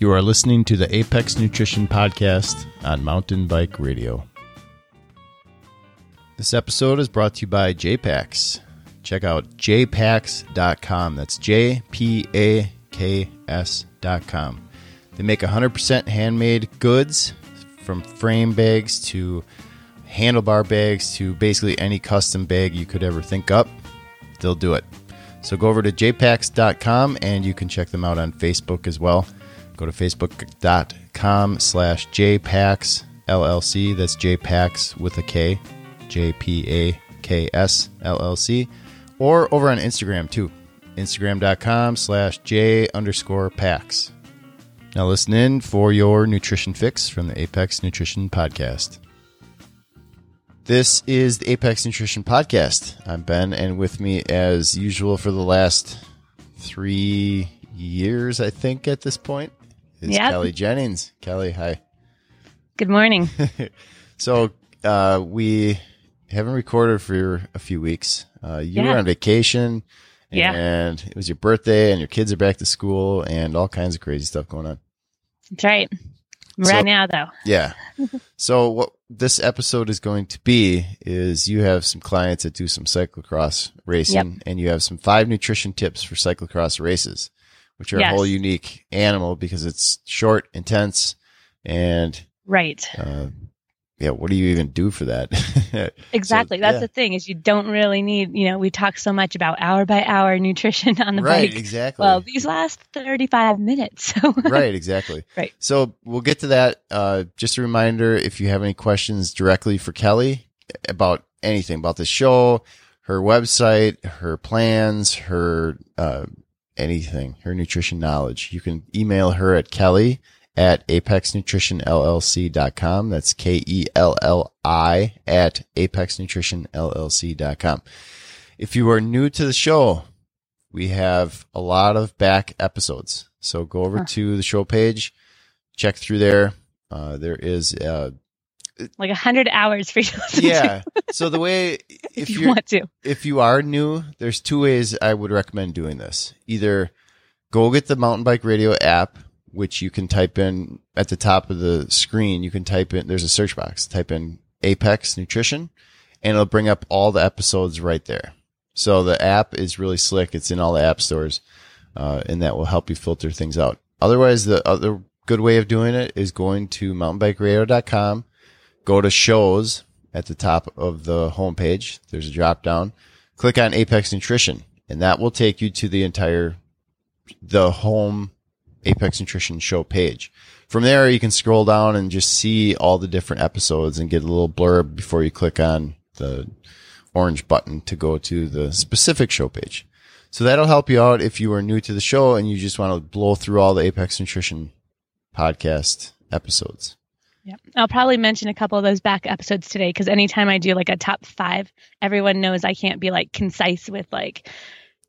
You are listening to the Apex Nutrition Podcast on Mountain Bike Radio. This episode is brought to you by JPaks. Check out jpaks.com. That's J P A K S.com. They make 100% handmade goods from frame bags to handlebar bags to basically any custom bag you could ever think up. They'll do it. So go over to jpaks.com and you can check them out on Facebook as well. Go to facebook.com slash jpaks LLC. That's jpaks with a K, J P A K S LLC. Or over on Instagram too. Instagram.com slash J underscore paks. Now listen in for your nutrition fix from the Apex Nutrition Podcast. This is the Apex Nutrition Podcast. I'm Ben, and with me, as usual, for the last three years, I think, at this point, is Yep. Kelli Jennings. Kelli, hi. Good morning. So, uh, we haven't recorded for a few weeks. Uh, you were on vacation, Yeah. and it was your birthday, and your kids are back to school, and all kinds of crazy stuff going on. That's right. So- right now, though. Yeah. so what this episode is going to be is you have some clients that do some cyclocross racing and you have some five nutrition tips for cyclocross races, which are Yes. a whole unique animal because it's short, intense, and Right. uh, yeah, what do you even do for that? Exactly. That's yeah. the thing is you don't really need, you know, we talk so much about hour by hour nutrition on the right, bike. exactly. Well, these last 35 minutes. So right, exactly. Right. So we'll get to that. Uh, just a reminder if you have any questions directly for Kelli about anything about the show, her website, her plans, her uh, anything, her nutrition knowledge, you can email her at Kelli at apexnutritionllc.com. That's K E L L I at apexnutritionllc.com. If you are new to the show, we have a lot of back episodes. So go over to the show page, check through there. Uh, there is, uh, like a 100 hours for you to yeah. So the way, if if you want to. if you are new, there's two ways I would recommend doing this. Either go get the mountain bike radio app, which you can type in at the top of the screen. You can type in, there's a search box, type in Apex Nutrition and it'll bring up all the episodes right there. So the app is really slick. It's in all the app stores. Uh, and that will help you filter things out. Otherwise, the other good way of doing it is going to mountainbikeradio.com, go to shows at the top of the homepage. There's a drop down. Click on Apex Nutrition, and that will take you to the entire, the home Apex Nutrition show page. From there, you can scroll down and just see all the different episodes and get a little blurb before you click on the orange button to go to the specific show page. So that'll help you out if you are new to the show and you just want to blow through all the Apex Nutrition podcast episodes. Yeah. I'll probably mention a couple of those back episodes today because anytime I do like a top five, everyone knows I can't be like concise with like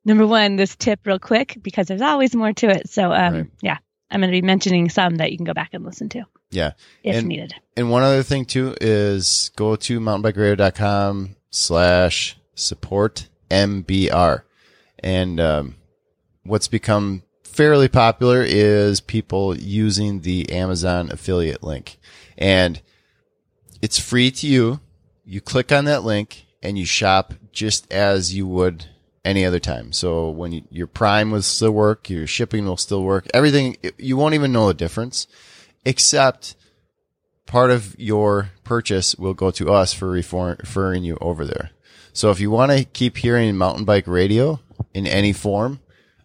number one, this tip real quick because there's always more to it. So, um, Right. yeah, I'm going to be mentioning some that you can go back and listen to Yeah. if And- needed. And one other thing too is go to mountainbikeradio.com slash support MBR. And, um, what's become fairly popular is people using the Amazon affiliate link and it's free to you. You click on that link and you shop just as you would any other time. So when you, your prime will still work, your shipping will still work, everything, you won't even know the difference except part of your purchase will go to us for referring you over there. So if you want to keep hearing mountain bike radio in any form,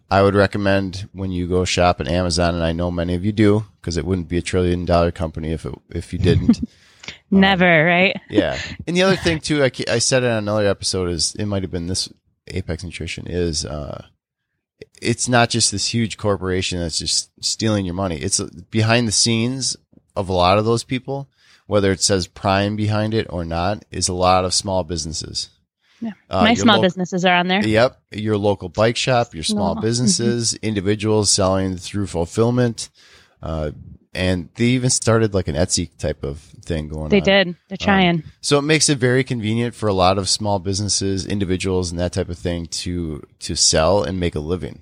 I would recommend when you go shop at Amazon, and I know many of you do, because it wouldn't be a trillion dollar company if it, if you didn't. Never, right? yeah. And the other thing too, I, I said it on another episode is it might have been this Apex Nutrition is, uh, it's not just this huge corporation that's just stealing your money. It's uh, behind the scenes of a lot of those people, whether it says Prime behind it or not, is a lot of small businesses. Yeah. Uh, My small loc- businesses are on there. Yep. Your local bike shop, your small businesses, individuals selling through fulfillment. Uh, and they even started like an Etsy type of thing going They on. They did. They're trying. So it makes it very convenient for a lot of small businesses, individuals, and that type of thing to to sell and make a living.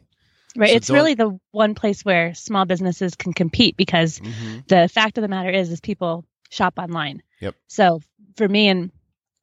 Right. So it's really the one place where small businesses can compete because Mhm. the fact of the matter is is people shop online. Yep. So for me and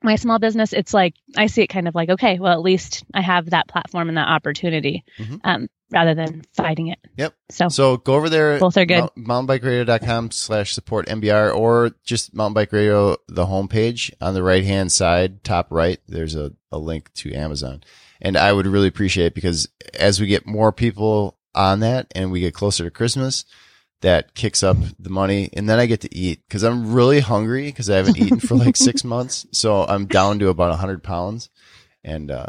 my small business, it's like I see it kind of like, okay, well at least I have that platform and that opportunity. Mhm. Um, rather than fighting it. Yep. So, So go over there. Both are good. Mountainbikeradio.com slash support MBR or just Mountain Bike Radio, the homepage on the right hand side, top right, there's a, a link to Amazon. And I would really appreciate it because as we get more people on that and we get closer to Christmas, that kicks up the money and then I get to eat because I'm really hungry because I haven't eaten for like six months. So I'm down to about a hundred pounds and, uh,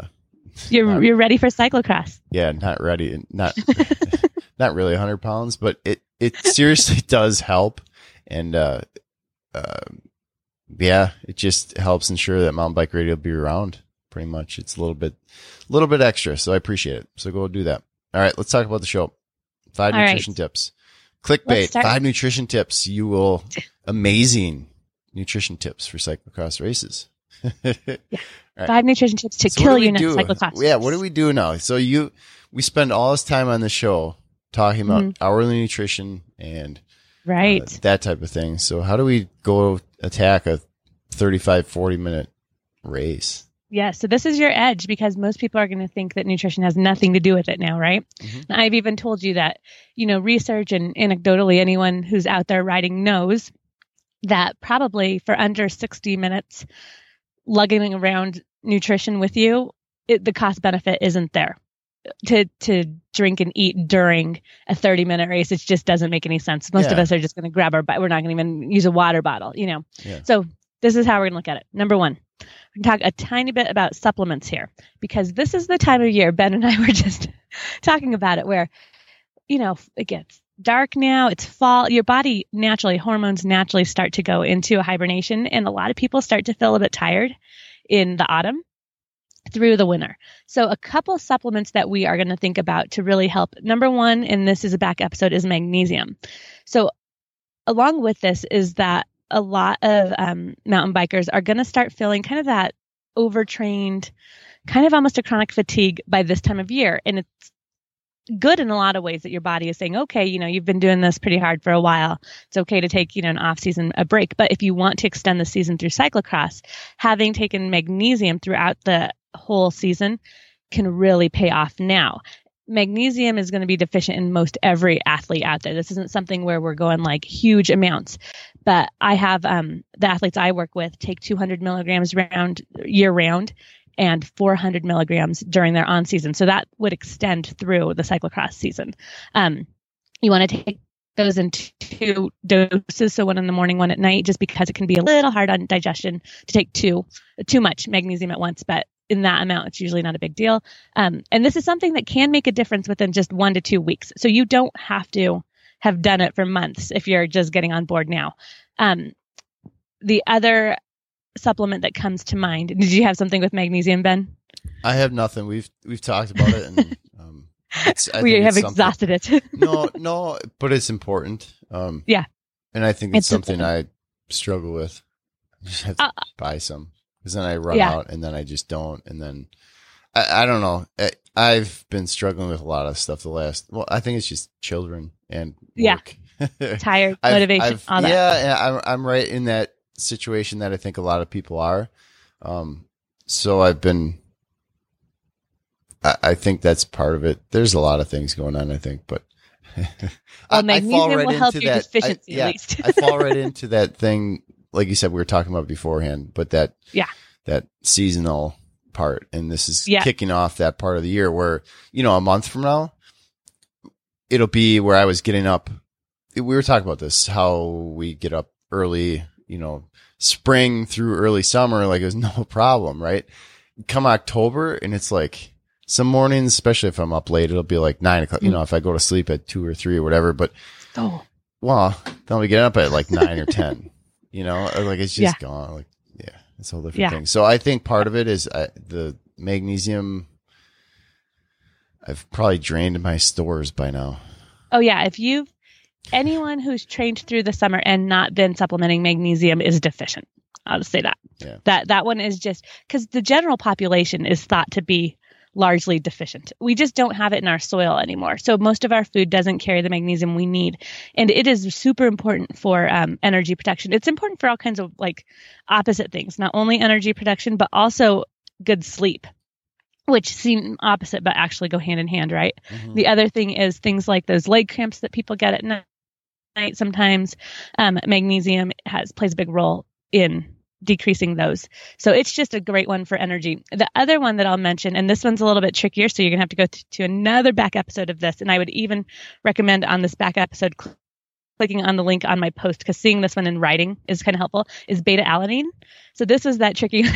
you're not- you're ready for cyclocross. yeah, not ready, not not really 100 pounds, but it it seriously does help, and uh, uh, yeah, it just helps ensure that mountain bike radio will be around. Pretty much, it's a little bit, a little bit extra, so I appreciate it. So go do that. All right, let's talk about the show. Five All right. nutrition tips. Clickbait. Five nutrition tips. You will amazing nutrition tips for cyclocross races. Right. Five nutrition tips to So kill you next cyclocross. Yeah, what do we do now? So you, we spend all this time on the show talking about Mhm. hourly nutrition and uh, Right. that type of thing. So how do we go attack a 35, 40 minute race? Yeah, so this is your edge because most people are going to think that nutrition has nothing to do with it now, right? Mhm. And I've even told you that, you know, research and anecdotally, anyone who's out there riding knows that probably for under 60 minutes, lugging around nutrition with you, it, the cost benefit isn't there. To to drink and eat during a 30 minute race, it just doesn't make any sense. Most of us are just going to grab our, but we're not going to even use a water bottle, you know. Yeah. So this is how we're going to look at it. Number one, going to talk a tiny bit about supplements here because this is the time of year Ben and I were just talking about it where, you know, it gets dark now, it's fall, your body naturally, hormones naturally start to go into a hibernation, and a lot of people start to feel a bit tired in the autumn through the winter. So, a couple supplements that we are going to think about to really help. Number one, and this is a back episode, is magnesium. So, along with this, is that a lot of um, mountain bikers are going to start feeling kind of that overtrained, kind of almost a chronic fatigue by this time of year. And it's good in a lot of ways that your body is saying, okay, you know, you've been doing this pretty hard for a while. It's okay to take, you know, an off season, a break. But if you want to extend the season through cyclocross, having taken magnesium throughout the whole season can really pay off now. Magnesium is going to be deficient in most every athlete out there. This isn't something where we're going like huge amounts, but I have um, the athletes I work with take 200 milligrams round year round and 400 milligrams during their on season. So that would extend through the cyclocross season. Um, you want to take those in two doses, so one in the morning, one at night, just because it can be a little hard on digestion to take two, too much magnesium at once. But in that amount, it's usually not a big deal. Um, and this is something that can make a difference within just one to two weeks. So you don't have to have done it for months if you're just getting on board now. Um, the other supplement that comes to mind, did you have something with magnesium, Ben? I have nothing. We've, we've talked about it and, um, we have exhausted it. no, no, but it's important. Um, Yeah. and I think it's, It's something important. I struggle with. I just have to Uh, buy some because then I run Yeah. out and then I just don't, and then I, I don't know. I, I've been struggling with a lot of stuff the last. Well, I think it's just children and Yeah. Tired, I've- motivation, I've- all that. Yeah, I'm I'm right in that situation that I think a lot of people are. Um, so I've been. I, I think that's part of it. There's a lot of things going on. I think, but I- I fall right will help your that- deficiency I, yeah. I fall right into that thing, like you said, we were talking about beforehand. But that Yeah. that seasonal part, and this is Yeah. kicking off that part of the year where you know a month from now it'll be where I was getting up. We were talking about this, how we get up early, you know, spring through early summer, like it was no problem, right? Come October and it's like some mornings, especially if I'm up late, it'll be like nine o'clock, you mm. know, if I go to sleep at two or three or whatever, but Oh, well, then we get up at like nine or 10, you know, like it's just gone. Like, yeah, it's a whole different Yeah. thing. So I think part of it is uh, the magnesium. I've probably drained my stores by now. oh yeah. If you've anyone who's trained through the summer and not been supplementing magnesium is deficient. I'll just say that. Yeah. That that one is just because the general population is thought to be largely deficient. We just don't have it in our soil anymore. So most of our food doesn't carry the magnesium we need. And it is super important for um, energy production. It's important for all kinds of like opposite things, not only energy production, but also good sleep which seem opposite but actually go hand in hand, right? Mm-hmm. The other thing is things like those leg cramps that people get at night. Sometimes um, magnesium has plays a big role in decreasing those. So it's just a great one for energy. The other one that I'll mention, and this one's a little bit trickier, so you're gonna have to go to, to another back episode of this, and I would even recommend on this back episode cl- clicking on the link on my post because seeing this one in writing is kind of helpful. Is beta alanine. So this is that tricky. oh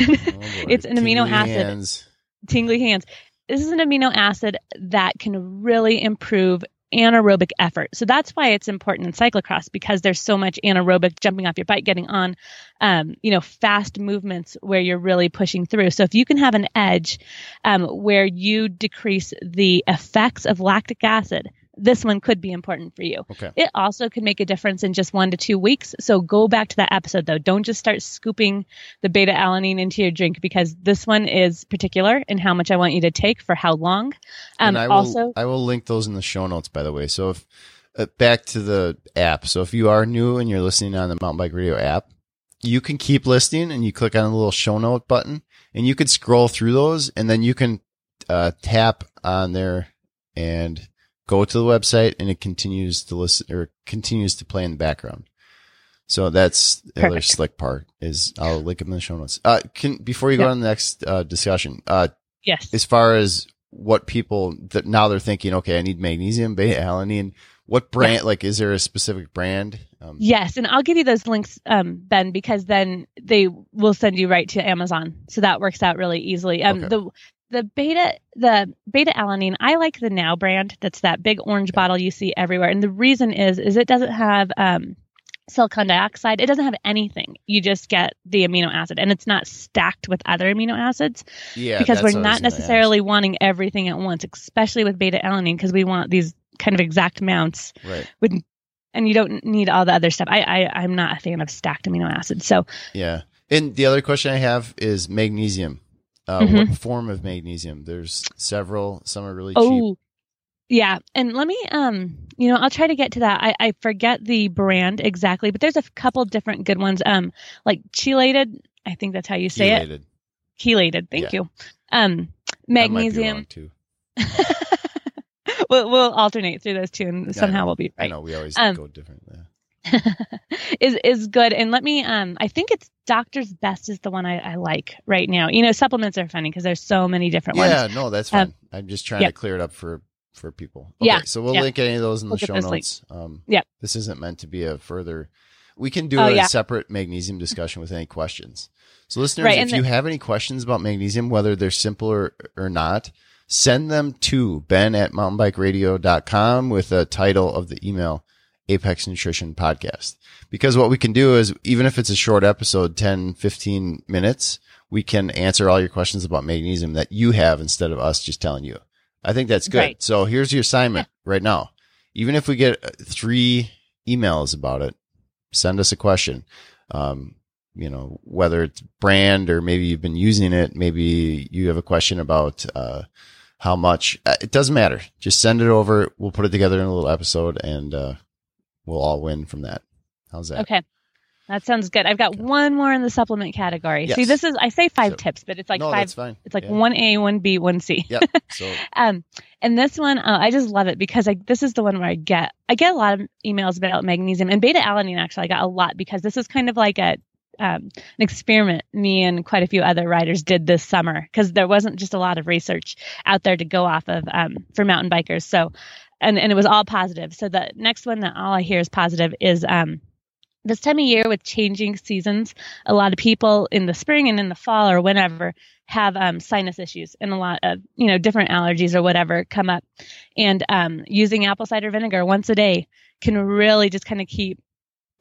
it's an amino acid. Hands tingly hands. This is an amino acid that can really improve anaerobic effort. So that's why it's important in cyclocross because there's so much anaerobic jumping off your bike, getting on, um, you know, fast movements where you're really pushing through. So if you can have an edge um, where you decrease the effects of lactic acid, this one could be important for you. Okay. It also could make a difference in just one to two weeks. So go back to that episode though. Don't just start scooping the beta alanine into your drink because this one is particular in how much I want you to take for how long. Um, and I will, also, I will link those in the show notes, by the way. So if uh, back to the app. So if you are new and you're listening on the Mountain Bike Radio app, you can keep listening and you click on the little show note button and you could scroll through those and then you can uh, tap on there and go to the website and it continues to listen or continues to play in the background. So that's the other slick part is I'll link them in the show notes. Uh, can, before you yep. go on the next, uh, discussion, uh, yes, as far as what people that now they're thinking, okay, I need magnesium, beta alanine. What brand, yeah. like, is there a specific brand? Um, yes. And I'll give you those links, um, Ben, because then they will send you right to Amazon. So that works out really easily. Um, okay. the, the beta the beta alanine i like the now brand that's that big orange bottle you see everywhere. And the reason is is it doesn't have um, silicon dioxide. It doesn't have anything. You just get the amino acid and it's not stacked with other amino acids yeah because we're not necessarily wanting everything at once especially with beta alanine because we want these kind of exact amounts right. with and you don't need all the other stuff. I, I i'm not a fan of stacked amino acids. So yeah. And the other question i have is magnesium uh, mm-hmm. What form of magnesium? There's several. Some are really cheap. oh, cheap. Yeah, and let me, um, you know, I'll try to get to that. I, I forget the brand exactly, but there's a couple different good ones. Um, like chelated. I think that's how you say chelated. it. Chelated. Chelated, thank yeah. you. Um, magnesium. too. we'll, we'll alternate through those two, and somehow we'll be right. I know we always um, go different. Yeah. is is good. And let me um I think it's Doctor's Best is the one I, I like right now. You know, supplements are funny because there's so many different yeah, ones. Yeah, no, that's fine. Um, I'm just trying yep. to clear it up for for people. Okay, yeah. So we'll yep. link any of those in we'll the show notes. Um yeah. This isn't meant to be a further we can do oh, a yeah. separate magnesium discussion with any questions. So listeners, right, if you have any questions about magnesium, whether they're simple or, or not, send them to ben at mountainbikeradio.com with a title of the email Apex Nutrition podcast. Because what we can do is, even if it's a short episode, 10, 15 minutes, we can answer all your questions about magnesium that you have instead of us just telling you. I think that's good. Right. So here's your assignment yeah. right now. Even if we get uh, three emails about it, send us a question. Um, you know, whether it's brand or maybe you've been using it, maybe you have a question about, uh, how much, uh, it doesn't matter. Just send it over. We'll put it together in a little episode and, uh, we'll all win from that. How's that? Okay. That sounds good. I've got okay. one more in the supplement category. Yes. See, this is I say five so, tips, but it's like no, five. fine. It's like one A, one B, one C. Yeah. So. um, and this one, uh, I just love it because I this is the one where I get I get a lot of emails about magnesium and beta alanine. Actually, I got a lot because this is kind of like a um, an experiment me and quite a few other riders did this summer because there wasn't just a lot of research out there to go off of um, for mountain bikers. So and and it was all positive. So the next one that all I hear is positive is um this time of year with changing seasons, a lot of people in the spring and in the fall or whenever have um, sinus issues and a lot of you know different allergies or whatever come up, and um, using apple cider vinegar once a day can really just kind of keep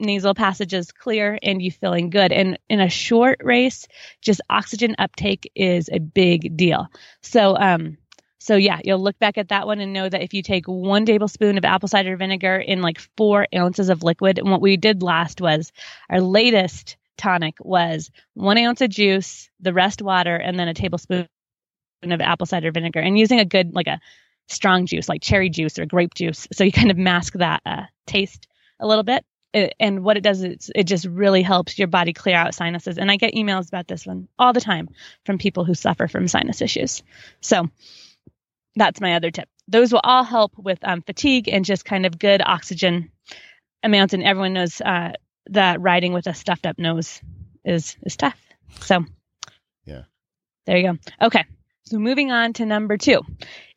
nasal passages clear and you feeling good. And in a short race, just oxygen uptake is a big deal. So um, so yeah, you'll look back at that one and know that if you take one tablespoon of apple cider vinegar in like four ounces of liquid, and what we did last was our latest tonic was one ounce of juice, the rest water, and then a tablespoon of apple cider vinegar and using a good like a strong juice like cherry juice or grape juice. So you kind of mask that uh, taste a little bit. It, and what it does is it just really helps your body clear out sinuses. And i get emails about this one all the time from people who suffer from sinus issues. So that's my other tip. Those will all help with um, fatigue and just kind of good oxygen amounts and everyone knows uh, that riding with a stuffed up nose is is tough. So Yeah. there you go. Okay so moving on to number two.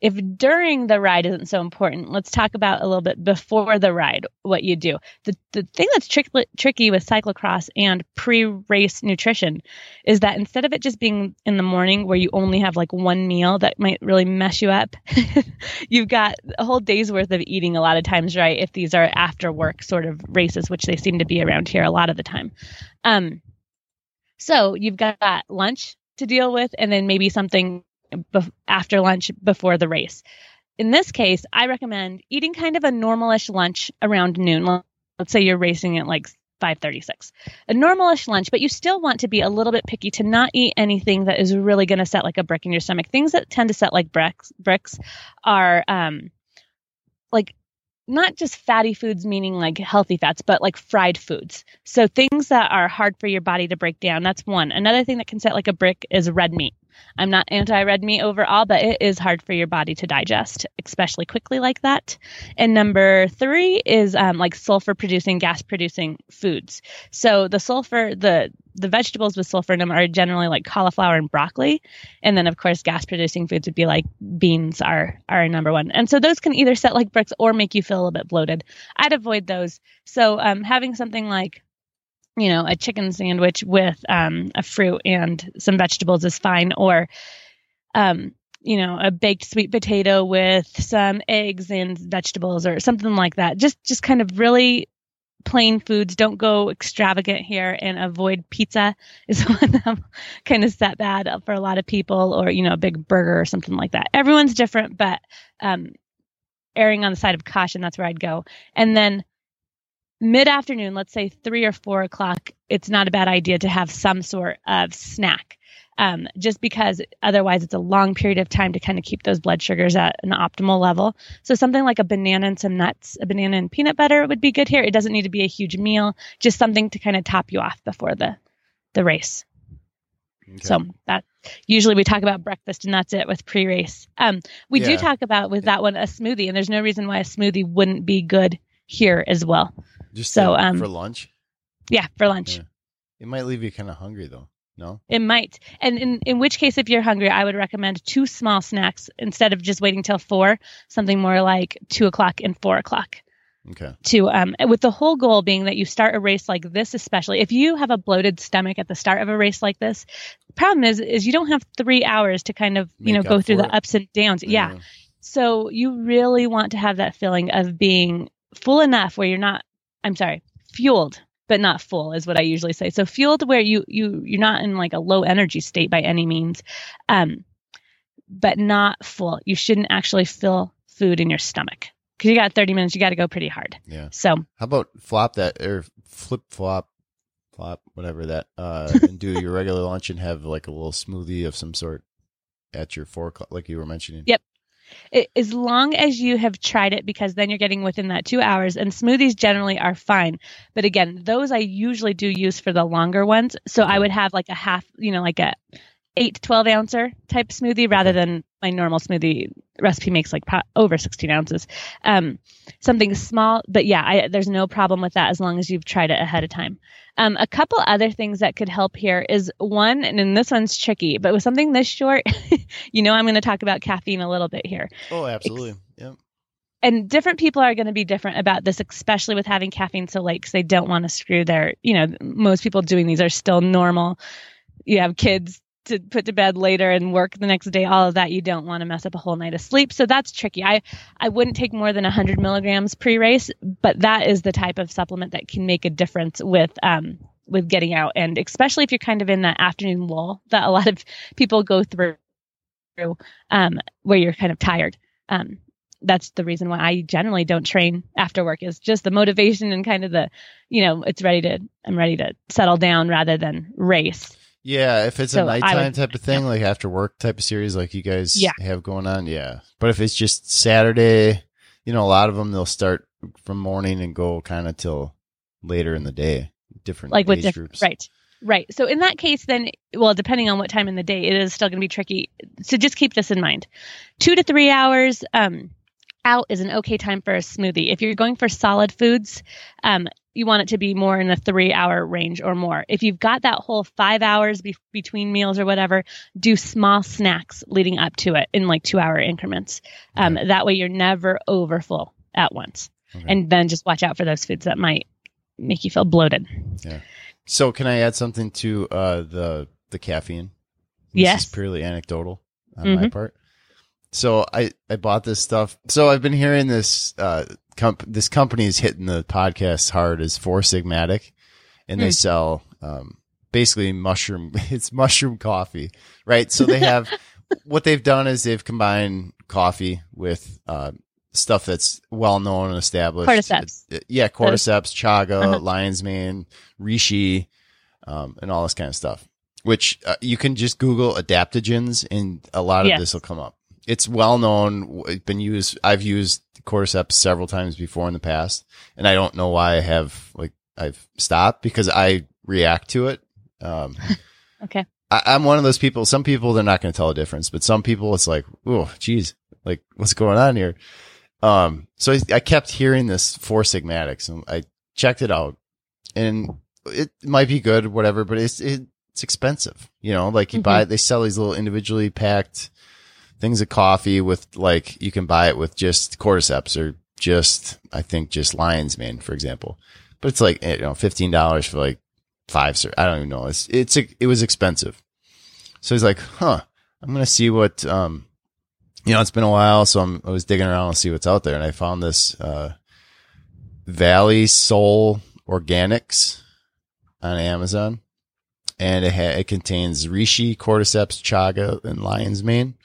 If during the ride isn't so important, let's talk about a little bit before the ride what you do. The the thing that's trick, tricky with cyclocross and pre-race nutrition is that instead of it just being in the morning where you only have like one meal that might really mess you up, you've got a whole day's worth of eating a lot of times, right? If these are after work sort of races, which they seem to be around here a lot of the time. Um, so you've got lunch to deal with, and then maybe something after lunch before the race. In this case, I recommend eating kind of a normalish lunch around noon. Let's say you're racing at like 536 a normalish lunch but you still want to be a little bit picky to not eat anything that is really going to set like a brick in your stomach. Things that tend to set like bricks bricks are um like not just fatty foods meaning like healthy fats but like fried foods. So things that are hard for your body to break down that's one. Another thing that can set like a brick is red meat i'm not anti red meat overall but it is hard for your body to digest especially quickly like that. And number three is um, like sulfur producing gas producing foods. So the sulfur the the vegetables with sulfur in them are generally like cauliflower and broccoli. And then of course gas producing foods would be like beans are are number one. And so those can either set like bricks or make you feel a little bit bloated. I'd avoid those. So um, having something like you know a chicken sandwich with um, a fruit and some vegetables is fine or um, you know a baked sweet potato with some eggs and vegetables or something like that just just kind of really plain foods. Don't go extravagant here and avoid pizza is one that kind of set bad for a lot of people or, you know, a big burger or something like that. Everyone's different, but um, erring on the side of caution, that's where I'd go. And then mid afternoon, let's say three or four o'clock, it's not a bad idea to have some sort of snack um, just because otherwise it's a long period of time to kind of keep those blood sugars at an optimal level. So something like a banana and some nuts, a banana and peanut butter would be good here. It doesn't need to be a huge meal, just something to kind of top you off before the the race. Okay. So that usually we talk about breakfast and that's it with pre-race. Um, we yeah. do talk about with that one a smoothie, and there's no reason why a smoothie wouldn't be good here as well. Just so um, for lunch. Yeah, for lunch. Yeah. It might leave you kind of hungry though. No? It might. And in, in which case, if you're hungry, I would recommend two small snacks instead of just waiting till four, something more like two o'clock and four o'clock. Okay. To um, with the whole goal being that you start a race like this, especially if you have a bloated stomach at the start of a race like this, the problem is is you don't have three hours to kind of you Make know go through it. the ups and downs. Yeah. yeah. So you really want to have that feeling of being full enough where you're not. I'm sorry, fueled but not full is what I usually say. So fueled where you you you're not in like a low energy state by any means, um, but not full. You shouldn't actually fill food in your stomach because you got 30 minutes. You got to go pretty hard. Yeah. So how about flop that or flip flop, flop whatever that, uh, and do your regular lunch and have like a little smoothie of some sort at your four o'clock, like you were mentioning. Yep it, as long as you have tried it, because then you're getting within that two hours. And smoothies generally are fine, but again, those I usually do use for the longer ones. So I would have like a half, you know, like a eight to twelve ouncer type smoothie rather than my normal smoothie recipe makes like over 16 ounces. Um, something small, but yeah, I, there's no problem with that as long as you've tried it ahead of time. Um, a couple other things that could help here is one, and then this one's tricky, but with something this short, you know, I'm going to talk about caffeine a little bit here. Oh, absolutely. Yep. And different people are going to be different about this, especially with having caffeine so late because they don't want to screw their, you know, most people doing these are still normal. You have kids to put to bed later and work the next day all of that you don't want to mess up a whole night of sleep. So that's tricky. I i wouldn't take more than 100 milligrams pre-race but that is the type of supplement that can make a difference with um with getting out. And especially if you're kind of in that afternoon lull that a lot of people go through um where you're kind of tired. Um that's the reason why I generally don't train after work is just the motivation and kind of the, you know, it's ready to, I'm ready to settle down rather than race. Yeah, if it's So a nighttime would- type of thing, like after work type of series, like you guys Yeah. have going on, yeah. But if it's just Saturday, you know, a lot of them they'll start from morning and go kind of till later in the day. Different like with different groups, right right so in that case then well depending on what time in the day it is still going to be tricky so just keep this in mind two to three hours um, out is an okay time for a smoothie if you're going for solid foods um, you want it to be more in the three hour range or more if you've got that whole five hours be- between meals or whatever do small snacks leading up to it in like two hour increments um, that way you're never over full at once Okay. and then just watch out for those foods that might make you feel bloated Yeah. So can I add something to uh, the the caffeine? This Yes. is purely anecdotal on my Mhm. part. So I I bought this stuff. So I've been hearing this uh comp- this company is hitting the podcast hard as Four Sigmatic, and they Hmm. sell um basically mushroom. It's mushroom coffee, right? So they have what they've done is they've combined coffee with uh stuff that's well known and established. Cordyceps. Uh, yeah, cordyceps, chaga, Uh-huh. lion's mane, reishi, um, and all this kind of stuff. Which uh, you can just Google adaptogens, and a lot of Yes. this will come up. It's well known. It's been used. I've used cordyceps several times before in the past, and I don't know why I have like I've stopped because I react to it. Um, Okay. I, I'm one of those people. Some people they're not going to tell a difference, but some people it's like, oh, geez, like what's going on here? Um, so I, I kept hearing this Four Sigmatics, and I checked it out, and it might be good, whatever, but it's it, it's expensive. You know, like you Mhm. buy, they sell these little individually packed things of coffee with like you can buy it with just cordyceps or just I think just lion's mane, for example. But it's like you know fifteen dollars for like five. I don't even know. It's it's it was expensive. So he's like, huh, I'm gonna see what um, you know. It's been a while, so I'm I was digging around to see what's out there, and I found this uh, Valley Soul Organics on Amazon, and it ha- it contains reishi, cordyceps, chaga, and lion's mane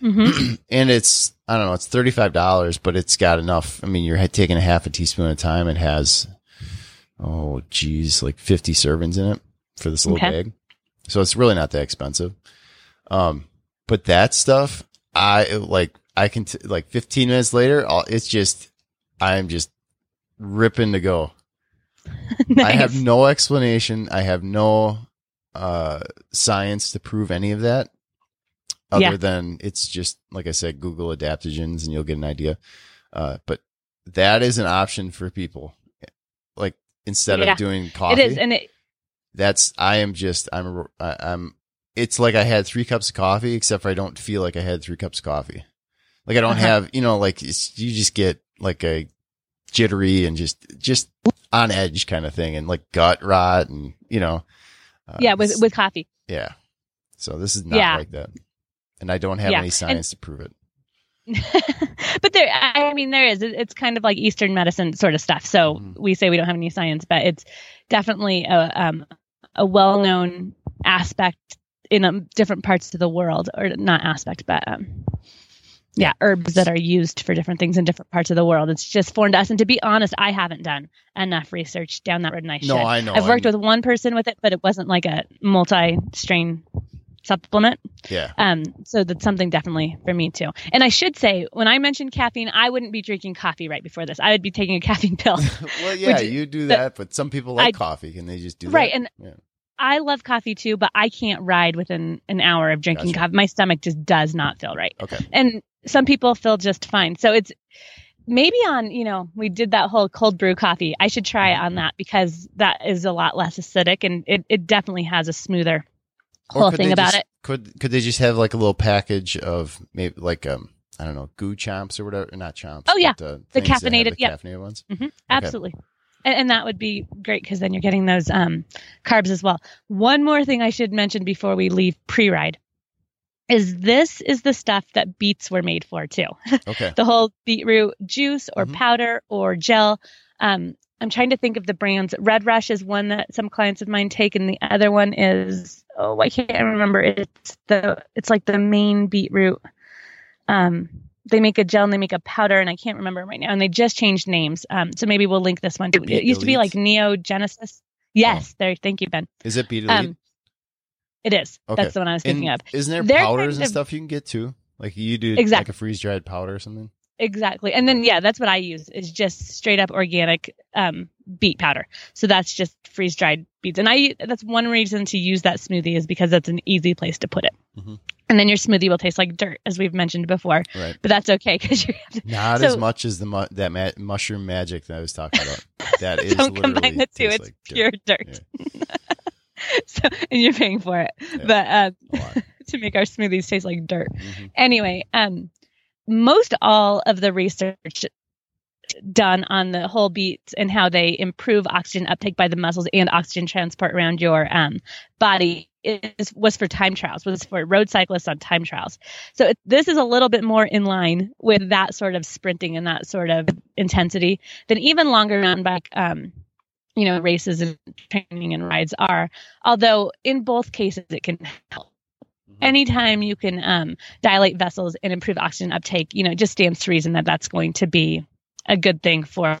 hmm and it's I don't know, it's thirty five dollars, but it's got enough. I mean, you're taking a half a teaspoon at a time. It has oh geez, like fifty servings in it for this little Okay. bag, so it's really not that expensive. Um, but that stuff, I like. I can t- like fifteen minutes later, I'll, it's just I'm just ripping to go. I have no explanation. I have no uh, science to prove any of that, other Yeah. than it's just like I said, Google adaptogens, and you'll get an idea. Uh, but that is an option for people. Like instead Yeah. of doing coffee, it is, and it that's I am just I'm I'm. It's like I had three cups of coffee, except for I don't feel like I had three cups of coffee. Like I don't Uh-huh. have, you know, like it's, you just get like a jittery and just just on edge kind of thing, and like gut rot, and you know, uh, yeah with with coffee. yeah. So this is not Yeah. like that, and I don't have Yeah. any And- science to prove it. but there, I mean, there is. It's kind of like Eastern medicine sort of stuff. So Mhm. we say we don't have any science, but it's definitely a um, a well known aspect in um, different parts of the world, or not aspect, but um, yeah, herbs that are used for different things in different parts of the world. It's just foreign to us. And to be honest, I haven't done enough research down that road, and I should. No, I know. I've worked I'm- with one person with it, but it wasn't like a multi strain supplement. yeah. Um, so that's something definitely for me too. And I should say, when I mentioned caffeine, I wouldn't be drinking coffee right before this. I would be taking a caffeine pill. well, yeah, you do that, but some people like I- coffee, and they just do right. that. And Yeah. I love coffee too, but I can't ride within an hour of drinking Gotcha. coffee. My stomach just does not feel right. Okay. And some people feel just fine. So it's maybe on, you know, we did that whole cold brew coffee. I should try it on that because that is a lot less acidic and it, it definitely has a smoother whole could thing they about just- it. Could could they just have like a little package of maybe like um I don't know goo chomps or whatever? Not chomps. Oh, yeah. but, uh, The things that have caffeinated- the yep. caffeinated ones. hmm Absolutely. And, and that would be great because then you're getting those um, carbs as well. One more thing I should mention before we leave pre ride is this is the stuff that beets were made for too. Okay. the whole beetroot juice or Mhm. powder or gel. Um, I'm trying to think of the brands. Red Rush is one that some clients of mine take, and the other one is oh I can't remember. It's the it's like the main beetroot. Um, they make a gel and they make a powder, and I can't remember right now. And they just changed names. Um, so maybe we'll link this one. To, it used to be like Neogenis. Yes, there. Thank you, Ben. Is it beet? Um, It is. Okay. That's the one I was thinking And of. Isn't there They're powders kind and stuff you can get too? Like you do exactly. like a freeze dried powder or something? Exactly. And then yeah, that's what I use is just straight up organic um, beet powder. So that's just freeze dried beets. And I that's one reason to use that smoothie is because that's an easy place to put it. Mhm. And then your smoothie will taste like dirt, as we've mentioned before. Right. But that's okay because you're Not So- as much as the mu- that ma- mushroom magic that I was talking about. That is don't combine the two. It's like dirt. pure dirt. so and you're paying for it. Yeah. But uh, to make our smoothies taste like dirt. Mhm. anyway, um, most all of the research done on the whole beets and how they improve oxygen uptake by the muscles and oxygen transport around your um, body is was for time trials was for road cyclists on time trials so it, this is a little bit more in line with that sort of sprinting and that sort of intensity than even longer mountain bike um, you know races and training and rides are although in both cases it can help. Anytime you can um, dilate vessels and improve oxygen uptake, you know, it just stands to reason that that's going to be a good thing for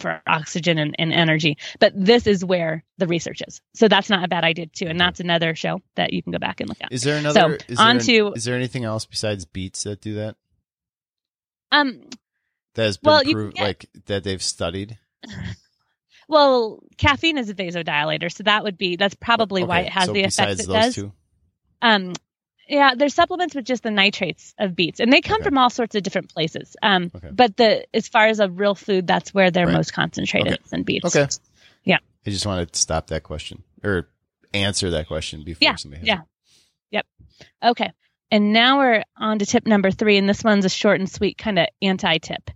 for oxygen and, and energy. But this is where the research is. So that's not a bad idea too. And that's another show that you can go back and look at. Is there another? is, on there, to- is there anything else besides beets that do that? Um, That has been Well, proved, get- like that they've studied. well, caffeine is a vasodilator, so that would be that's probably why it has so the besides it those does. two, Um, yeah, there's supplements with just the nitrates of beets, and they come Okay. from all sorts of different places. Um, Okay. but the as far as a real food, that's where they're Right. most concentrated Okay. in beets. Okay. Yeah. I just wanted to stop that question or answer that question before Yeah, somebody. has yeah. it. Okay. And now we're on to tip number three, and this one's a short and sweet kind of anti tip.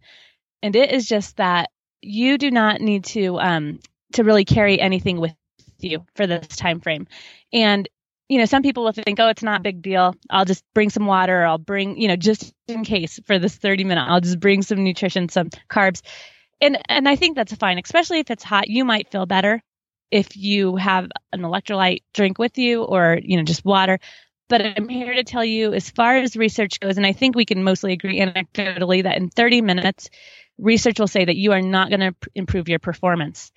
And it is just that you do not need to um to really carry anything with you for this time frame. And you know, some people will think, oh, it's not a big deal. I'll just bring some water. I'll bring, you know, just in case for this 30 minute, I'll just bring some nutrition, some carbs. And and I think that's fine, especially if it's hot. You might feel better if you have an electrolyte drink with you or, you know, just water but I'm here to tell you, as far as research goes, and I think we can mostly agree anecdotally that in 30 minutes, research will say that you are not going to pr- improve your performance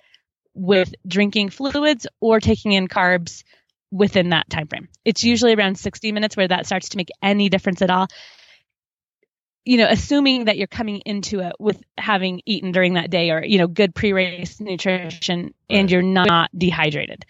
with drinking fluids or taking in carbs within that time frame. It's mm. usually around 60 minutes where that starts to make any difference at all. You know, assuming that you're coming into it with having eaten during that day or, you know, good pre-race nutrition and you're not dehydrated.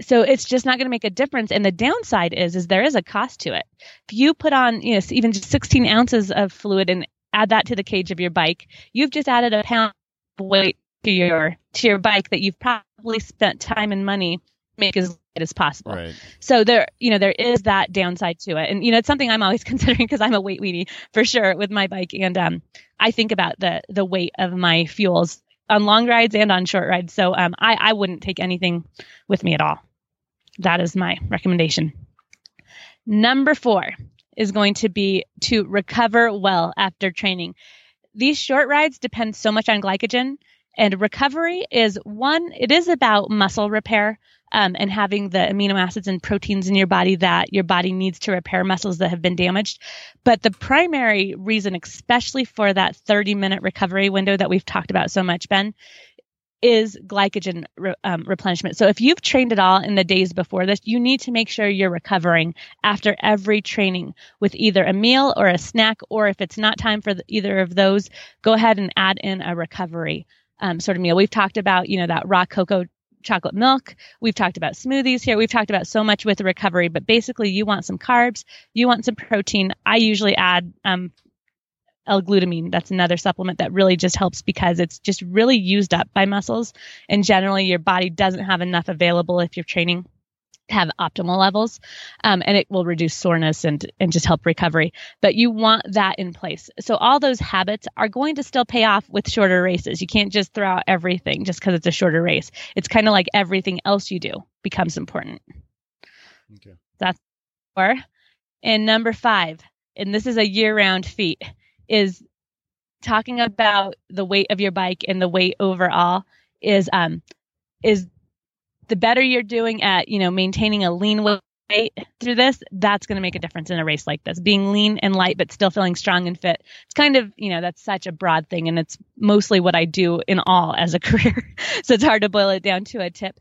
So it's just not going to make a difference. And the downside is is there is a cost to it. If you put on you know even just 16 ounces of fluid and add that to the cage of your bike you've just added a pound of weight to your to your bike that you've probably spent time and money make as light as possible. Right. so there you know there is that downside to it. And you know it's something i'm always considering because i'm a weight weenie for sure with my bike. And um i think about the the weight of my fuels on long rides and on short rides. So um i i wouldn't take anything with me at all. That is my recommendation. Number four is going to be to recover well after training. These short rides depend so much on glycogen and recovery is one it is about muscle repair um, and having the amino acids and proteins in your body that your body needs to repair muscles that have been damaged. But the primary reason, especially for that 30 minute recovery window that we've talked about so much, Ben, is glycogen re- um, replenishment. So if you've trained at all in the days before this, you need to make sure you're recovering after every training with either a meal or a snack, or if it's not time for the, either of those, go ahead and add in a recovery um, sort of meal. We've talked about, you know, that raw cocoa chocolate milk. We've talked about smoothies here. We've talked about so much with recovery, but basically you want some carbs, you want some protein. I usually add um, L-glutamine. That's another supplement that really just helps because it's just really used up by muscles. And generally your body doesn't have enough available if you're training have optimal levels. Um, and it will reduce soreness and, and just help recovery. But you want that in place. So all those habits are going to still pay off with shorter races. You can't just throw out everything just because it's a shorter race. It's kind of like everything else you do becomes important. Okay. four. and number five, and this is a year round feat, is talking about the weight of your bike and the weight overall is um is the better you're doing at you know maintaining a lean weight through this that's going to make a difference in a race like this being lean and light but still feeling strong and fit it's kind of you know that's such a broad thing and it's mostly what i do in all as a career so it's hard to boil it down to a tip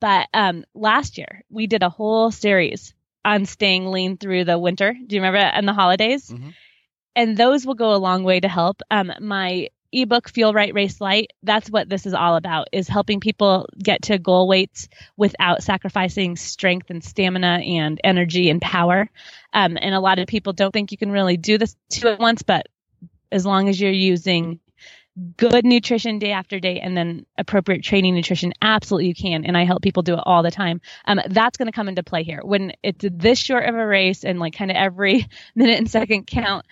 but um, last year we did a whole series on staying lean through the winter. Do you remember and the holidays? Mhm. And those will go a long way to help. Um, my ebook Fuel Right Race Light, that's what this is all about is helping people get to goal weights without sacrificing strength and stamina and energy and power. Um, and a lot of people don't think you can really do this two at once, but as long as you're using good nutrition day after day and then appropriate training nutrition absolutely you can and i help people do it all the time um, that's going to come into play here when it's this short of a race and like kind of every minute and second count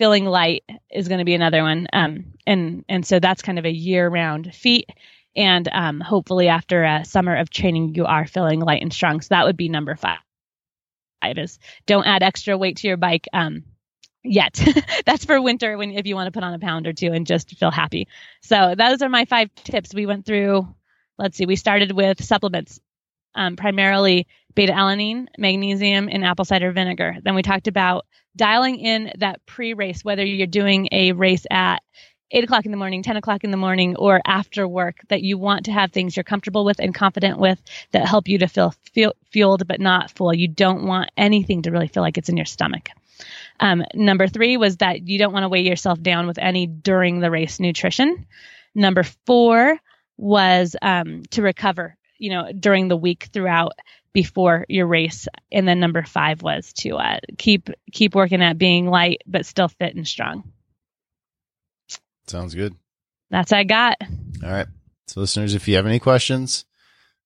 feeling light is going to be another one um, and and so that's kind of a year round feat and um, hopefully after a summer of training you are feeling light and strong so that would be number five is don't add extra weight to your bike um, yet. That's for winter when if you want to put on a pound or two and just feel happy. So those are my five tips. We went through. Let's see. We started with supplements, um, primarily beta alanine, magnesium, and apple cider vinegar. Then we talked about dialing in that pre-race, whether you're doing a race at eight o'clock in the morning, 10 o'clock in the morning, or after work, that you want to have things you're comfortable with and confident with that help you to feel, feel fueled but not full. You don't want anything to really feel like it's in your stomach. Um, number three was that you don't want to weigh yourself down with any during the race nutrition. Number four was um, to recover, you know, during the week throughout before your race. And then number five was to uh, keep keep working at being light but still fit and strong. Sounds good. That's I got. All right. So listeners, if you have any questions,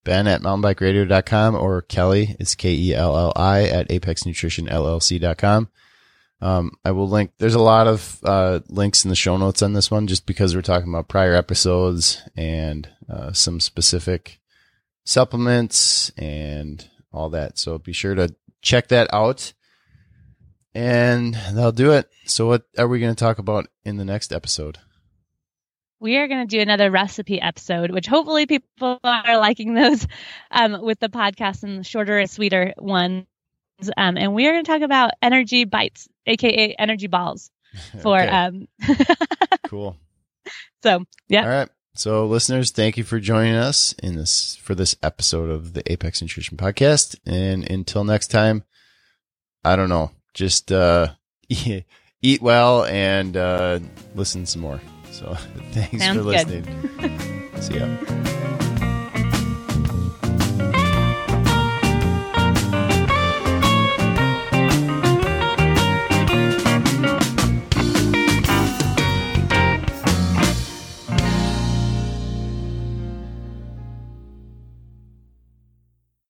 Ben at mountainbikeradio.com or Kelli is K E L L I at apexnutritionllc.com. Um, I will link, there's a lot of, uh, links in the show notes on this one just because we're talking about prior episodes and, uh, some specific supplements and all that. So be sure to check that out and that'll do it. So what are we going to talk about in the next episode? we are going to do another recipe episode, which hopefully people are liking those um, with the podcast and the shorter and sweeter ones. Um, and we are going to talk about energy bites, aka energy balls, for Okay. um. cool. so yeah, All right. So listeners, thank you for joining us in this for this episode of the Apex Nutrition Podcast. And until next time, I don't know, just uh eat well and uh listen some more. So thanks Sounds for listening. See ya.